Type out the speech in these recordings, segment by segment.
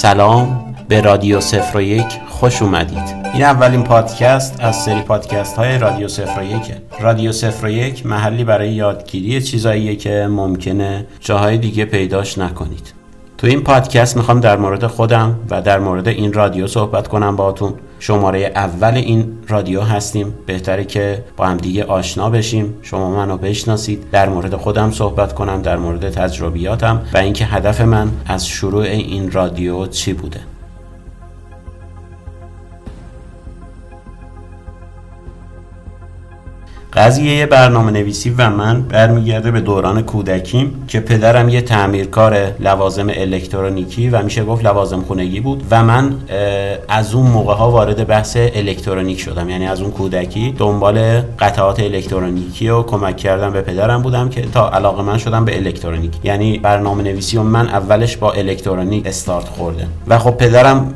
سلام به رادیو صفر و یک خوش اومدید. این اولین پادکست از سری پادکست های رادیو صفر و یکه. رادیو صفر و یک محلی برای یادگیری چیزاییه که ممکنه جاهای دیگه پیداش نکنید. تو این پادکست می‌خوام در مورد خودم و در مورد این رادیو صحبت کنم باهاتون. شماره اول این رادیو هستیم. بهتره که با هم دیگه آشنا بشیم. شما منو بشناسید. در مورد خودم صحبت کنم. در مورد تجربیاتم و اینکه هدف من از شروع این رادیو چی بوده. قضیه برنامه نویسی و من برمیگرده به دوران کودکیم که پدرم یه تعمیرکار لوازم الکترونیکی و میشه گفت لوازم خونگی بود و من از اون موقع ها وارد بحث الکترونیک شدم. یعنی از اون کودکی دنبال قطعات الکترونیکی و کمک کردم به پدرم بودم که تا علاقه من شدم به الکترونیک. یعنی برنامه نویسی و من اولش با الکترونیک استارت خورده و خب پدرم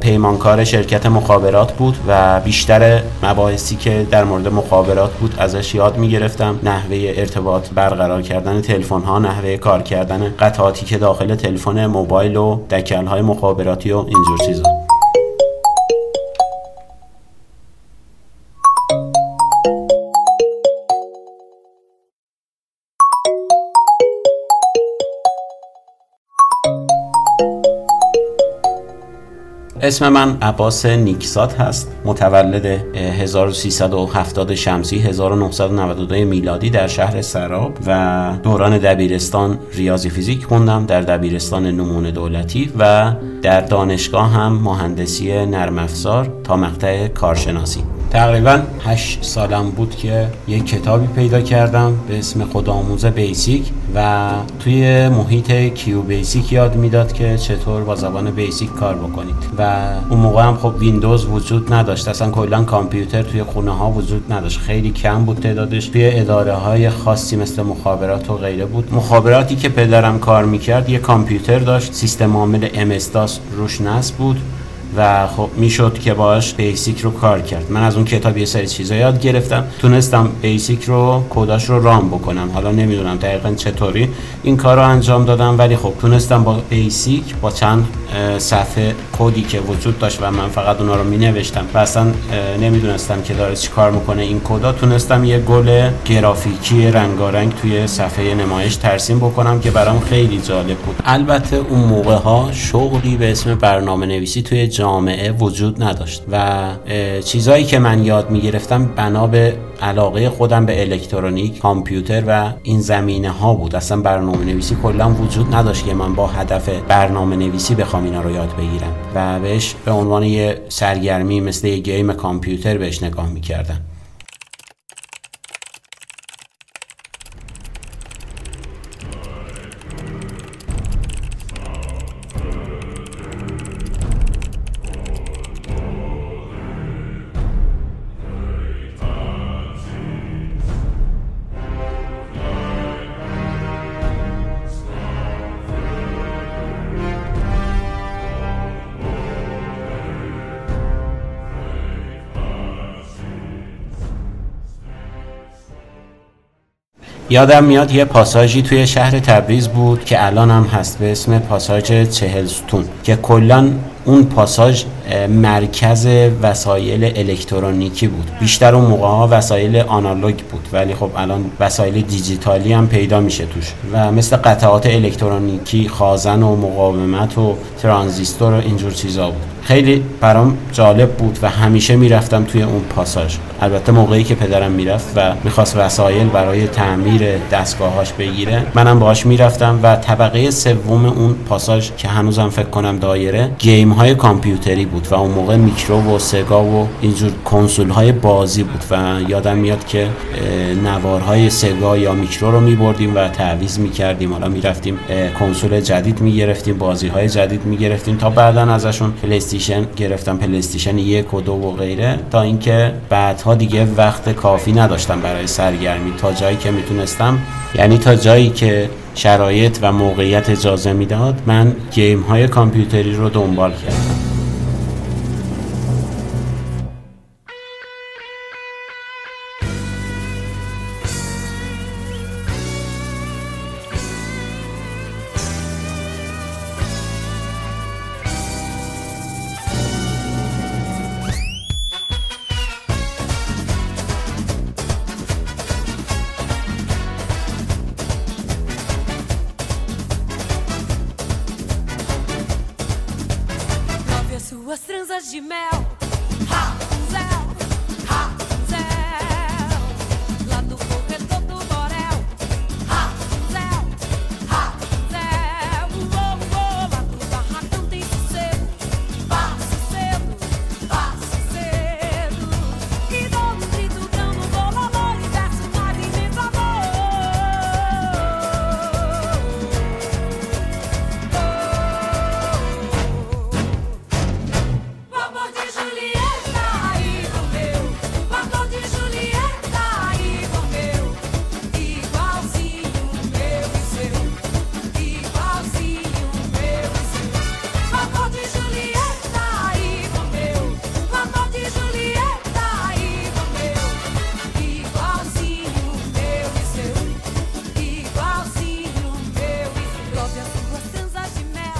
پیمانکار شرکت مخابرات بود و بیشتر مباحثی که در مورد مخابرات بود ازش یاد می‌گرفتم. نحوه ارتباط برقرار کردن تلفن ها نحوه کار کردن قطعاتی که داخل تلفن موبایل و دکل های مخابراتی و اینجور چیزا. اسم من عباس نیکسات هست. متولد 1370 شمسی 1992 میلادی در شهر سراب و دوران دبیرستان ریاضی فیزیک خوندم در دبیرستان نمونه دولتی و در دانشگاه هم مهندسی نرم افزار تا مقطع کارشناسی. تقریبا هشت سالم بود که یک کتابی پیدا کردم به اسم خودآموز بیسیک و توی محیط QBasic یاد می‌داد که چطور با زبان بیسیک کار بکنید. و اون موقع هم خب ویندوز وجود نداشت. اصلا کلا کامپیوتر توی خونه ها وجود نداشت. خیلی کم بود تعدادش. توی اداره های خاصی مثل مخابرات و غیره بود. مخابراتی که پدرم کار می‌کرد یه کامپیوتر داشت. سیستم عامل ام روش نصب بود. و خب می‌شد که باش بیسیک رو کار کرد. من از اون کتاب یه سری چیزا یاد گرفتم. تونستم بیسیک رو کداش رو رام بکنم. حالا نمی‌دونم دقیقا چطوری. این کار رو انجام دادم ولی خب تونستم با بیسیک با چند صفحه کدی که وجود داشت و من فقط اونا رو می نوشتم و اصلا نمی‌دونستم که داره چی کار می‌کنه این کدا تونستم یه گل گرافیکی رنگارنگ توی صفحه نمایش ترسیم بکنم که برام خیلی جالب بود. البته اون موقع ها شغلی به اسم برنامه نویسی توی جامعه وجود نداشت و چیزایی که من یاد می‌گرفتم بنا به علاقه خودم به الکترونیک کامپیوتر و این زمینه ها بود. اصلا برنامه نویسی کلا وجود نداشت که من با هدف برنامه نویسی بخوام اینا رو یاد بگیرم. و بهش به عنوان یه سرگرمی مثل یه گیم کامپیوتر بهش نگاه می‌کردم. یادم میاد یه پاساژی توی شهر تبریز بود که الان هم هست به اسم پاساژ چهلستون که کلا اون پاساژ مرکز وسایل الکترونیکی بود. بیشتر اون موقع ها وسایل آنالوگ بود. ولی خب الان وسایل دیجیتالی هم پیدا میشه توش. و مثل قطعات الکترونیکی خازن و مقاومت و ترانزیستور و اینجور چیزا بود. خیلی برام جالب بود و همیشه می‌رفتم توی اون پاساژ. البته موقعی که پدرم می‌رفت و می‌خواست وسایل برای تعمیر دستگاهاش بگیره منم باهاش می‌رفتم و طبقه سوم اون پاساژ که هنوزم فکر کنم دایره game های کامپیوتری بود. و اون موقع میکرو و سگا و اینجور کنسول های بازی بود و یادم میاد که نوارهای سگا یا میکرو رو میبردیم و تعویض می‌کردیم. حالا می‌رفتیم کنسول جدید می‌گرفتیم بازی های جدید می‌گرفتیم تا بعدا ازشون PlayStation گرفتم. PlayStation یک و دو و غیره. تا اینکه بعدها دیگه وقت کافی نداشتم برای سرگرمی. تا جایی که می‌تونستم یعنی تا جایی که شرایط و موقعیت اجازه می‌داد من گیم های کامپیوتری رو دنبال کردم. Duas tranças de mel.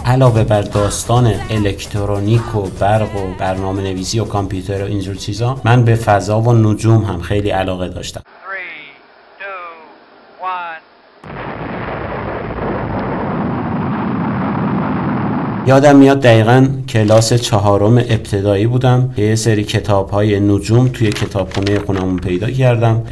علاوه بر داستان الکترونیک و برق و برنامه نویسی و کامپیوتر و اینجور چیزا من به فضا و نجوم هم خیلی علاقه داشتم. یادم میاد دقیقا کلاس چهارم ابتدایی بودم. یه سری کتاب های نجوم توی کتابخونه خونمون پیدا کردم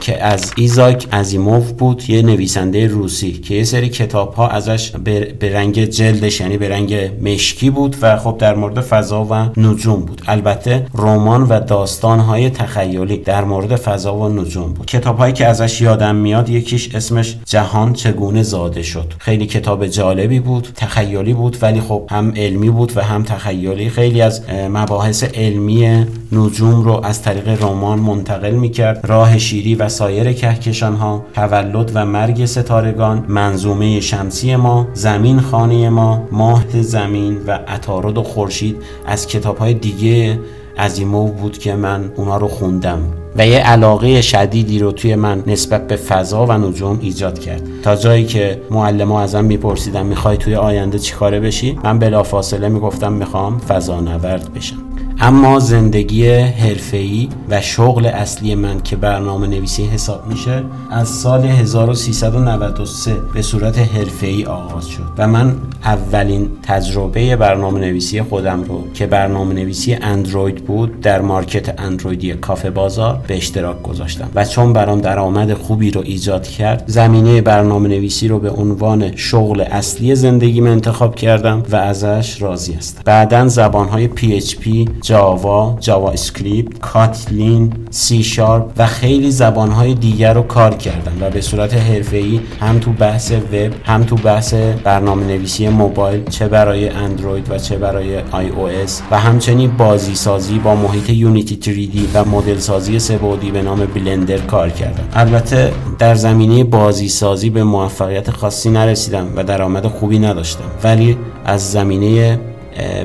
که از ایزاک ازیموف بود یه نویسنده روسی که یه سری کتاب ها ازش به رنگ جلدش یعنی به رنگ مشکی بود و خب در مورد فضا و نجوم بود. البته رمان و داستان های تخیلی در مورد فضا و نجوم بود. کتاب هایی که ازش یادم میاد یکیش اسمش جهان چگونه زاده شد. خیلی کتاب جالبی بود تخیلی بود ولی خب هم علمی بود و هم تخیلی. خیلی از مباحث علمی نجوم رو از طریق رمان منتقل می‌کرد. راه شیری و سایر کهکشان ها تولد و مرگ ستارگان منظومه شمسی ما زمین خانه ما ماه زمین و عطارد و خورشید. از کتاب های دیگه عزیمو بود که من اونا رو خوندم. و یه علاقه شدیدی رو توی من نسبت به فضا و نجوم ایجاد کرد. تا جایی که معلم ها ازم میپرسیدن می‌خوای توی آینده چیکاره بشی؟ من بلافاصله می‌گفتم می‌خوام فضا نورد بشم. اما زندگی حرفه‌ای و شغل اصلی من که برنامه نویسی حساب میشه از سال 1393 به صورت حرفه‌ای آغاز شد و من اولین تجربه برنامه نویسی خودم رو که برنامه نویسی اندروید بود در مارکت اندرویدی کافه بازار به اشتراک گذاشتم و چون برام درآمد خوبی رو ایجاد کرد زمینه برنامه نویسی رو به عنوان شغل اصلی زندگیم انتخاب کردم و ازش راضی هستم. بعدا زبانهای PHP، جاوا، جاوا اسکریپت، کاتلین، سی شارپ و خیلی زبانهای دیگر رو کار کردم و به صورت حرفه‌ای هم تو بحث وب هم تو بحث برنامه نویسی موبایل چه برای اندروید و چه برای آی او اس و همچنین بازی سازی با محیط یونیتی 3D و مدل سازی سه‌بعدی به نام بلندر کار کردم البته در زمینه بازی سازی به موفقیت خاصی نرسیدم و درآمد خوبی نداشتم. ولی از زمینه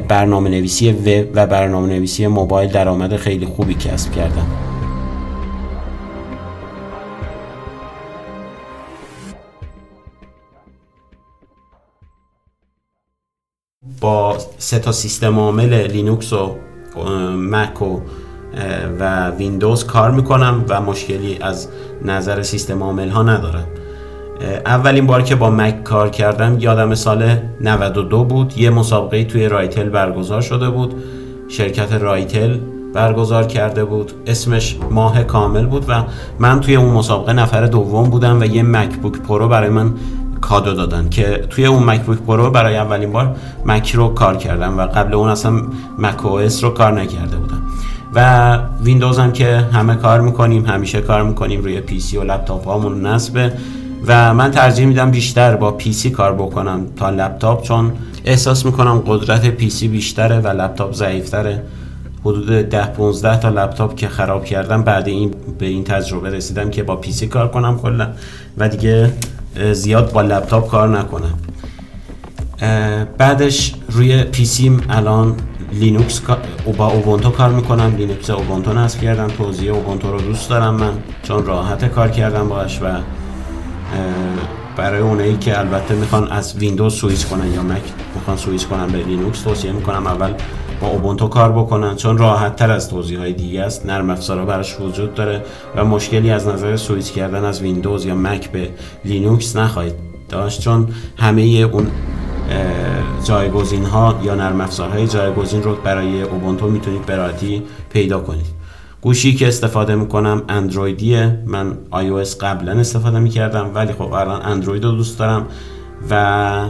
برنامه نویسی وب و برنامه نویسی موبایل درآمد خیلی خوبی کسب کردم با سه تا سیستم عامل لینوکس و مک و و ویندوز کار می‌کنم و مشکلی از نظر سیستم عامل ها ندارم. اولین بار که با مک کار کردم یادم سال 92 بود. یه مسابقه توی رایتل برگزار شده بود. شرکت رایتل برگزار کرده بود. اسمش ماه کامل بود و من توی اون مسابقه نفر دوم بودم و یه MacBook Pro برای من کادو دادن که توی اون MacBook Pro برای اولین بار مک رو کار کردم و قبل اون اصلا macOS رو کار نکرده بودم. و ویندوز هم که همه کار می‌کنیم همیشه کار می‌کنیم روی PC و لپتاپ هامون نصبه. و من ترجیح میدم بیشتر با PC کار بکنم تا لپتاپ چون احساس می‌کنم قدرت PC بیشتره و لپتاپ ضعیفتره. حدود 10 15 تا لپتاپ که خراب کردم بعد این به این تجربه رسیدم که با PC کار کنم کلا. و دیگه زیاد با لپتاپ کار نکنم. بعدش روی PC م الان لینوکس با اوبونتو کار می‌کنم. لینوکس اوبونتو نصب کردم. توزیع اوبونتو رو دوست دارم من چون راحت کار کردم باش و برای اونایی که البته می‌خوان از ویندوز سویچ کنن یا مک می‌خوان سویچ کنن به لینوکس توصیه می‌کنم اول با اوبونتو کار بکنن چون راحت تر از توضیح های دیگه است. نرم افزارها براش وجود داره و مشکلی از نظر سویچ کردن از ویندوز یا مک به لینوکس نخواهید داشت چون همه اون جایگزین ها یا نرم افزارهای جایگزین رو برای اوبونتو می‌تونید به راحتی پیدا کنید. گوشی که استفاده می‌کنم اندرویدیه. من iOS قبلا استفاده می‌کردم ولی خب الان اندروید رو دوست دارم و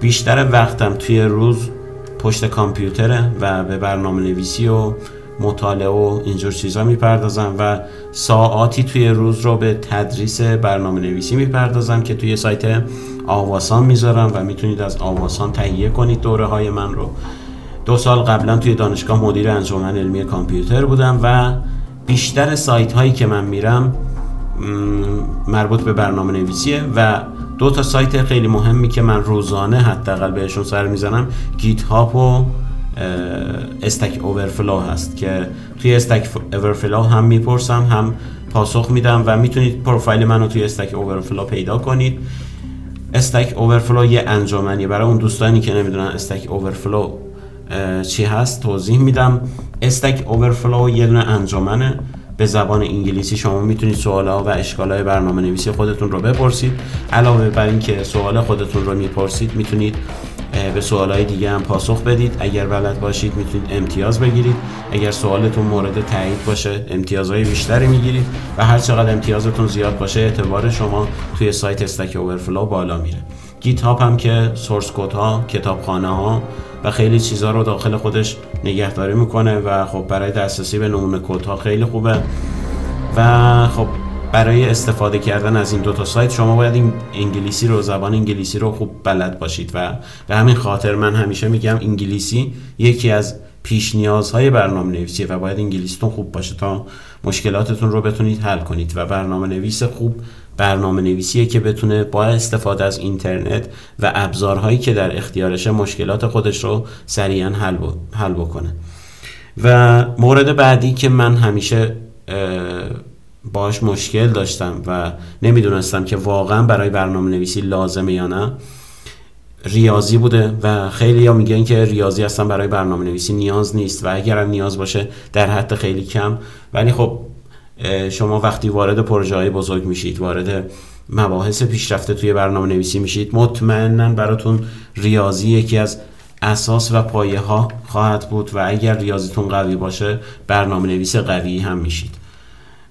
بیشتر وقتم توی روز پشت کامپیوتره و به برنامه نویسی و مطالعه و اینجور چیزا می‌پردازم و ساعاتی توی روز رو به تدریس برنامه نویسی می‌پردازم که توی سایت آواسان می‌ذارم و می‌تونید از آواسان تهیه کنید دوره های من رو. دو سال قبلا توی دانشگاه مدیر انجمن علمی کامپیوتر بودم و بیشتر سایت هایی که من میرم مربوط به برنامه نویسیه و دو تا سایت خیلی مهمی که من روزانه حداقل بهشون سر می‌زنم GitHub و Stack Overflow هست که توی Stack Overflow هم می‌پرسم هم پاسخ میدم و می‌تونید پروفایل منو توی Stack Overflow پیدا کنید. Stack Overflow یه انجمنیه. برای اون دوستانی که نمی‌دونن Stack Overflow چی هست؟ توضیح میدم. Stack Overflow یه دونه انجمنه به زبان انگلیسی شما می‌تونید سوالا و اشکالای برنامه نویسی خودتون رو بپرسید. علاوه بر اینکه سوال خودتون رو می‌پرسید می‌تونید به سوالای دیگه هم پاسخ بدید. اگر بلد باشید می‌تونید امتیاز بگیرید. اگر سوالتون مورد تایید باشه امتیازهای بیشتری می‌گیرید. و هر چقدر امتیازتون زیاد باشه اعتبار شما توی سایت استک اوورفلو بالا میره. گیت هم که سورس کد ها کتابخانه ها و خیلی چیزها رو داخل خودش نگهداری می‌کنه و خب برای دسترسی به نمونه کد ها خیلی خوبه. و خب برای استفاده کردن از این دو تا سایت شما باید این انگلیسی رو زبان انگلیسی رو خوب بلد باشید و به همین خاطر من همیشه میگم انگلیسی یکی از پیش نیازهای برنامه نویسیه و باید انگلیسیتون خوب باشه تا مشکلاتتون رو بتونید حل کنید و برنامه نویس خوب برنامه نویسیه که بتونه با استفاده از اینترنت و ابزارهایی که در اختیارشه مشکلات خودش رو سریعا حل, حل بکنه. و مورد بعدی که من همیشه باش مشکل داشتم و نمی‌دونستم که واقعا برای برنامه نویسی لازمه یا نه ریاضی بوده و خیلی ها میگن که ریاضی اصلا برای برنامه نویسی نیاز نیست و اگر هم نیاز باشه در حد خیلی کم. ولی خب شما وقتی وارد پروژه های بزرگ میشید وارد مباحث پیشرفته توی برنامه نویسی میشید مطمئنا براتون ریاضی یکی از اساس و پایه ها خواهد بود و اگر ریاضیتون قوی باشه برنامه نویس قوی هم میشید.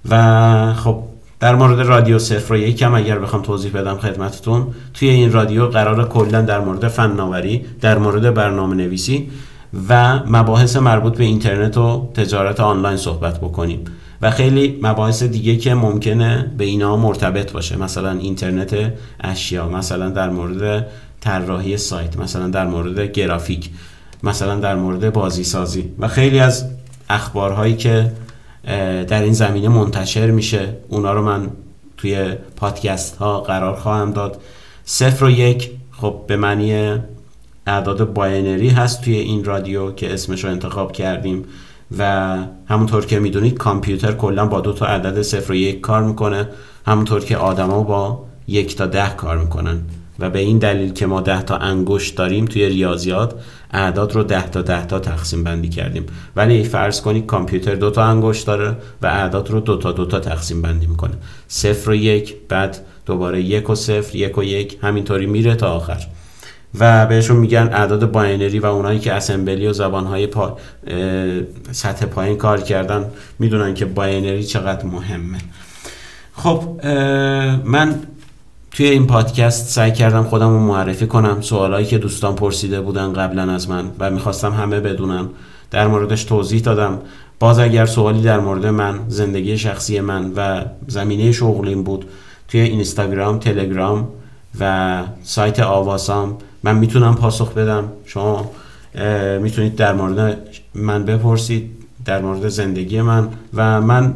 و خب در مورد رادیو صفر و یکم اگر بخوام توضیح بدم خدمتتون توی این رادیو قرار کلا در مورد فناوری در مورد برنامه نویسی و مباحث مربوط به اینترنت و تجارت آنلاین صحبت بکنیم. و خیلی مباحث دیگه که ممکنه به اینا مرتبط باشه. مثلا اینترنت اشیا مثلا در مورد طراحی سایت مثلا در مورد گرافیک مثلا در مورد بازی سازی و خیلی از اخبارهایی که در این زمینه منتشر میشه. اونا رو من توی پادکست ها قرار خواهم داد. صفر و یک خب به معنی اعداد binary هست توی این رادیو که اسمش رو انتخاب کردیم و همونطور که می‌دونید کامپیوتر کلا با دو تا عدد صفر و یک کار می‌کنه. همونطور که آدما با یک تا ده کار می‌کنن. و به این دلیل که ما ده تا انگشت داریم توی ریاضیات اعداد رو ده تا ده تا تقسیم بندی کردیم. ولی فرض کنید کامپیوتر دو تا انگشت داره و اعداد رو دو تا دو تا تقسیم بندی می‌کنه. صفر و یک بعد دوباره یک و صفر یک و یک همینطوری میره تا آخر. و بهشون میگن اعداد binary و اونایی که assembly و زبانهای پا... سطح پایین کار کردن می‌دونن که باینری چقدر مهمه. خب من توی این پادکست سعی کردم خودم رو معرفی کنم سوالایی که دوستان پرسیده بودن قبلا از من و می‌خواستم همه بدونن. در موردش توضیح دادم. باز اگر سوالی در مورد من زندگی شخصی من و زمینه شغلیم بود توی اینستاگرام تلگرام و سایت آواسام من می‌تونم پاسخ بدم. شما می‌تونید در مورد من بپرسید در مورد زندگی من و من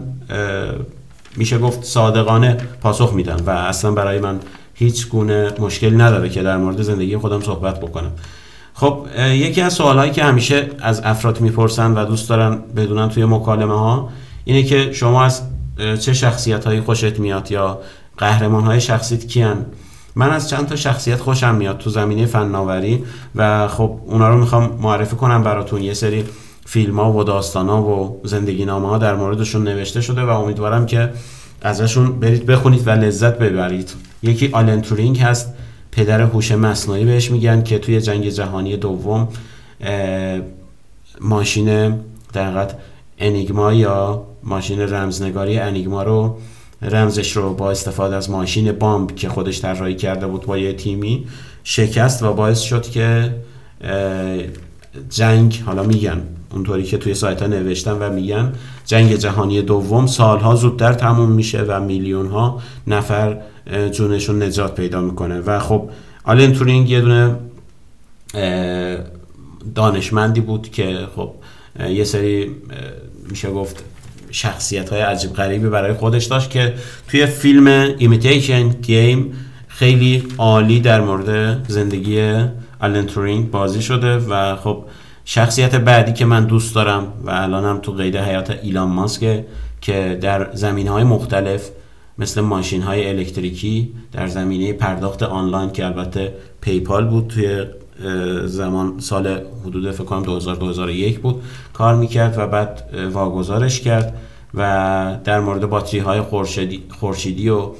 میشه گفت صادقانه پاسخ میدم و اصلا برای من هیچ گونه مشکلی نداره که در مورد زندگی خودم صحبت بکنم. خب یکی از سوالهایی که همیشه از افراد می‌پرسن و دوست دارن بدونن توی مکالمه ها اینه که شما از چه شخصیت هایی خوشت میاد یا قهرمان های شخصیت کیان؟ من از چند تا شخصیت خوشم میاد تو زمینه فناوری و خب اونا رو می‌خوام معرفی کنم براتون. یه سری فیلم ها و داستان ها و زندگی نامه ها در موردشون نوشته شده و امیدوارم که ازشون برید بخونید و لذت ببرید. یکی آلن تورینگ هست پدر هوش مصنوعی بهش میگن که توی جنگ جهانی دوم ماشین در انیگما یا ماشین رمزنگاری انیگما رو رمزش رو با استفاده از ماشین بامب که خودش طراحی کرده بود با یه تیمی شکست و باعث شد که جنگ حالا میگن اونطوری که توی سایت ها نوشتن و میگن جنگ جهانی دوم سالها زودتر تموم میشه و میلیون ها نفر جونشون نجات پیدا می‌کنه. و خب آلن تورینگ یه دونه دانشمندی بود که خب یه سری میشه گفت شخصیت های عجیب غریبی برای خودش داشت که توی فیلم Imitation Game خیلی عالی در مورد زندگی آلن تورینگ بازی شده و خب شخصیت بعدی که من دوست دارم و الانم تو قید حیات ایلان ماسکه که در زمینه های مختلف مثل ماشین های الکتریکی در زمینه پرداخت آنلاین که البته PayPal بود توی زمان سال حدود فکر کنم 2000 2001 بود کار می‌کرد و بعد واگذارش کرد و در مورد باتری های خورشیدی, و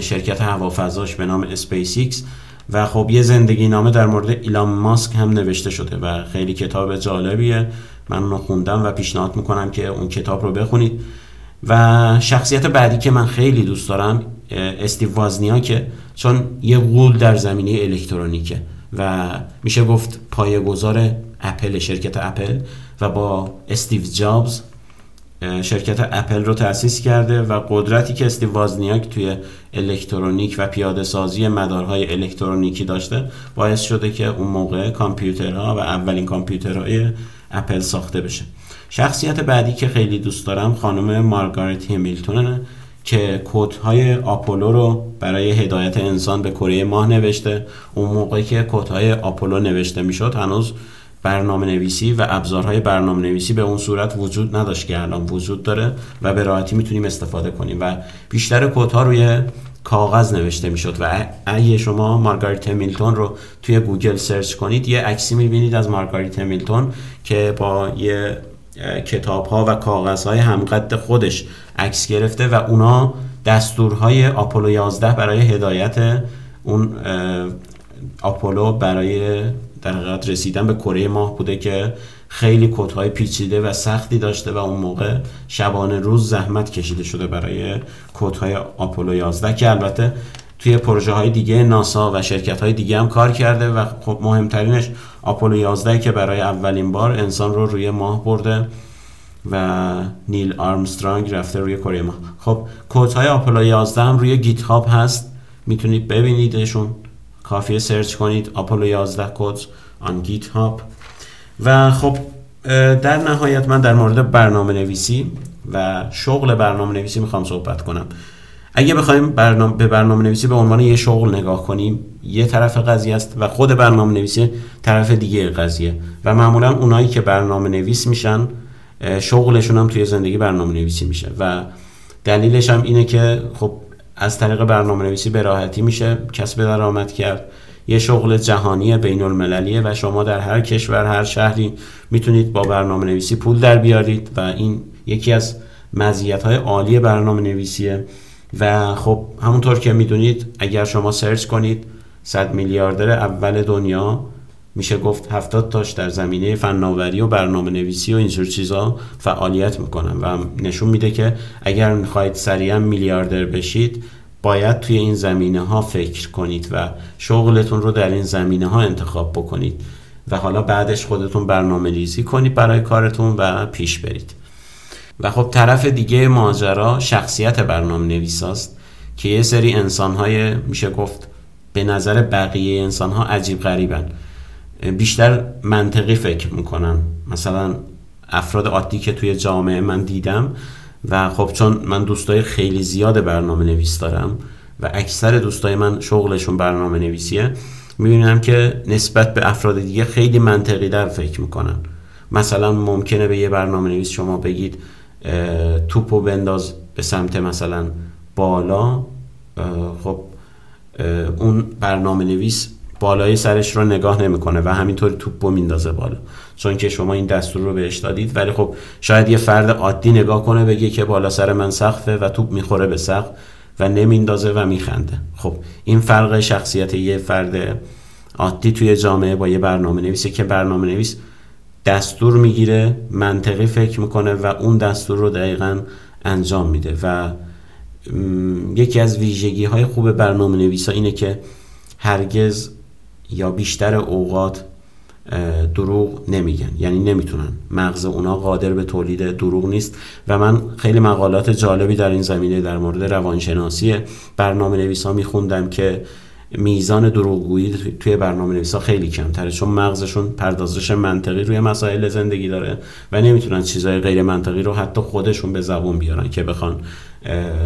شرکت هوافضاش به نام ایکس و خب یه زندگی نامه در مورد ایلان ماسک هم نوشته شده و خیلی کتاب جالبیه. من اونو خوندم و پیشنهاد می‌کنم که اون کتاب رو بخونید. و شخصیت بعدی که من خیلی دوست دارم استیو وازنیاکه چون یه غول در زمینه الکترونیکه و میشه گفت پایه‌گذار اپل شرکت اپل و با استیو جابز شرکت اپل رو تأسیس کرده و قدرتی که استیو وازنیاک توی الکترونیک و پیاده سازی مدارهای الکترونیکی داشته باعث شده که اون موقع کامپیوترها و اولین کامپیوترهای اپل ساخته بشه. شخصیت بعدی که خیلی دوست دارم خانم مارگارت همیلتونه که کدهای آپولو رو برای هدایت انسان به کره ماه نوشته. اون موقعی که کدهای آپولو نوشته می‌شد هنوز برنامه نویسی و ابزارهای برنامه نویسی به اون صورت وجود نداشت که الان وجود داره و به راحتی می‌تونیم استفاده کنیم و بیشتر کدها روی کاغذ نوشته می‌شد و اگه شما مارگاریت همیلتون رو توی گوگل search کنید یه عکسی می‌بینید از مارگاریت همیلتون که با یه کتاب ها و کاغذ های همقد خودش عکس گرفته و اونا دستورهای آپولو 11 برای هدایت اون آپولو برای در حقیقت رسیدن به کره ماه بوده که خیلی کودهای پیچیده و سختی داشته و اون موقع شبانه روز زحمت کشیده شده برای کودهای آپولو 11 که البته توی پروژه های دیگه ناسا و شرکت های دیگه هم کار کرده و خب مهمترینش آپولو 11 که برای اولین بار انسان رو روی ماه برده و نیل آرمسترانگ رفته روی کره ماه. خب کدهای آپولو 11 هم روی GitHub هست. می‌تونید ببینیدشون. کافیه search کنید. Apollo 11 code on GitHub و خب در نهایت من در مورد برنامه نویسی و شغل برنامه نویسی می‌خوام صحبت کنم. اگه بخوایم برنامه به برنامه نویسی به عنوان یه شغل نگاه کنیم یه طرف قضیه است و خود برنامه نویسی طرف دیگه قضیه. و معمولا اونایی که برنامه نویس میشن شغلشون هم توی زندگی برنامه نویسی میشه. و دلیلش هم اینه که خب از طریق برنامه نویسی به راحتی میشه کسب درآمد کرد. یه شغل جهانی بین المللیه و شما در هر کشور هر شهری می‌تونید با برنامه نویسی پول در بیارید و این یکی از مزیت های عالی برنامه نویسیه و خب همونطور که می‌دونید اگر شما سرچ کنید صد میلیاردر اول دنیا میشه گفت هفتاد تاش در زمینه فناوری و برنامه نویسی و اینجور چیزا فعالیت می‌کنن. و نشون میده که اگر می‌خواید سریعا میلیاردر بشید باید توی این زمینه ها فکر کنید و شغلتون رو در این زمینه ها انتخاب بکنید و حالا بعدش خودتون برنامه ریزی کنید برای کارتون و پیش برید. و خب طرف دیگه ماجرا شخصیت برنامه نویساست که یه سری انسان های میشه گفت به نظر بقیه انسان ها عجیب غریبن. بیشتر منطقی فکر می‌کنن مثلا افراد عادی که توی جامعه من دیدم و خب چون من دوستای خیلی زیاد برنامه نویس دارم و اکثر دوستای من شغلشون برنامه نویسیه می‌بینم که نسبت به افراد دیگه خیلی منطقی در فکر می‌کنن. مثلا ممکنه به یه برنامه نویس شما بگید توپو بنداز به سمت مثلا بالا. خب اون برنامه نویس بالای سرش رو نگاه نمی‌کنه و همینطور توپو میندازه بالا. چون که شما این دستور رو بهش دادید ولی خب شاید یه فرد عادی نگاه کنه بگه که بالا سر من سقفه و توپ می‌خوره به سقف و نمیندازه و میخنده. خب این فرق شخصیت یه فرد عادی توی جامعه با یه برنامه نویسه که برنامه نویس دستور می‌گیره منطقی فکر می‌کنه و اون دستور رو دقیقا انجام میده. و یکی از ویژگی های خوب برنامه نویسا اینه که هرگز یا بیشتر اوقات دروغ نمیگن. یعنی نمی‌تونن. مغز اونا قادر به تولید دروغ نیست. و من خیلی مقالات جالبی در این زمینه در مورد روانشناسی برنامه نویسا میخوندم که میزان دروغگویی توی برنامه نویسا خیلی کمتره. چون مغزشون پردازش منطقی روی مسائل زندگی داره و نمی‌تونن چیزهای غیر منطقی رو حتی خودشون به زبون بیارن که بخوان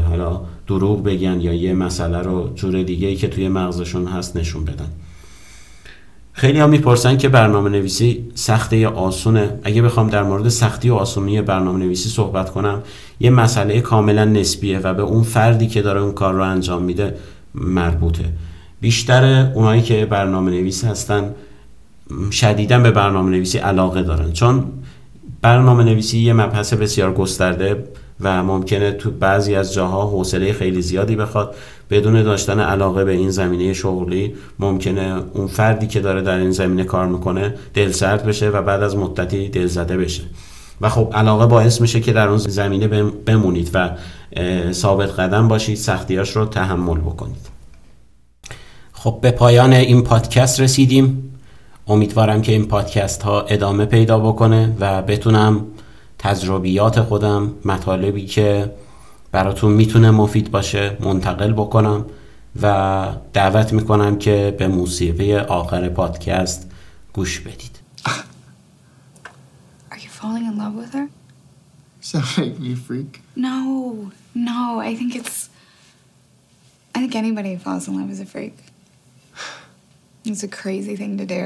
حالا دروغ بگن یا یه مسئله رو جور دیگه ای که توی مغزشون هست نشون بدن. خیلی ها می‌پرسن که برنامه نویسی سخته یا آسونه؟ اگه بخوام در مورد سختی و آسونی برنامه نویسی صحبت کنم یه مسئله کاملا نسبیه و به اون فردی که داره اون کار رو انجام میده مربوطه. بیشتر اونایی که برنامه نویس هستن شدیدا به برنامه نویسی علاقه دارن. چون برنامه نویسی یه مبحث بسیار گسترده و ممکنه تو بعضی از جاها حوصله خیلی زیادی بخواد. بدون داشتن علاقه به این زمینه شغلی ممکنه اون فردی که داره در این زمینه کار می‌کنه دلسرد بشه و بعد از مدتی دلزده بشه. و خب علاقه باعث میشه که در اون زمینه بم- بمونید و ثابت قدم باشید سختیاش رو تحمل بکنید. خب به پایان این پادکست رسیدیم. امیدوارم که این پادکست ها ادامه پیدا بکنه و بتونم تجربیات خودم مطالبی که براتون می‌تونه مفید باشه منتقل بکنم و دعوت می‌کنم که به موسیقی آخر پادکست گوش بدید Are you falling in love with her? That make me freak? No, no. I think it's. I think anybody who falls in love is a freak. It's a crazy thing to do.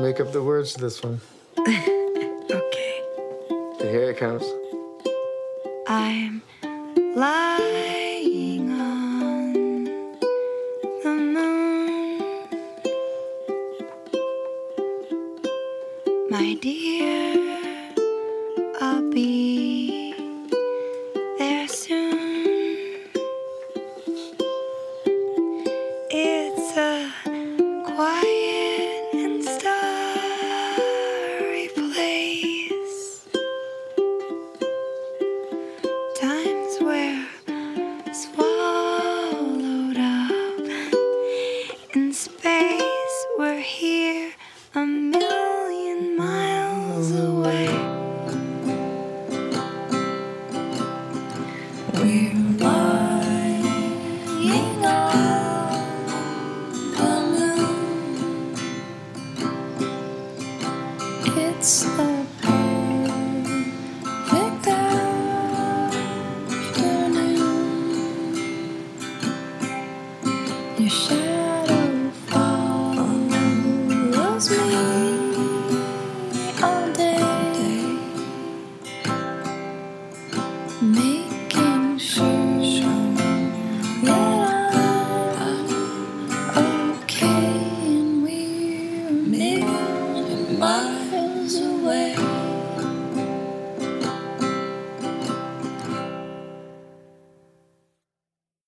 Make up the words to this one? Okay. Here it comes.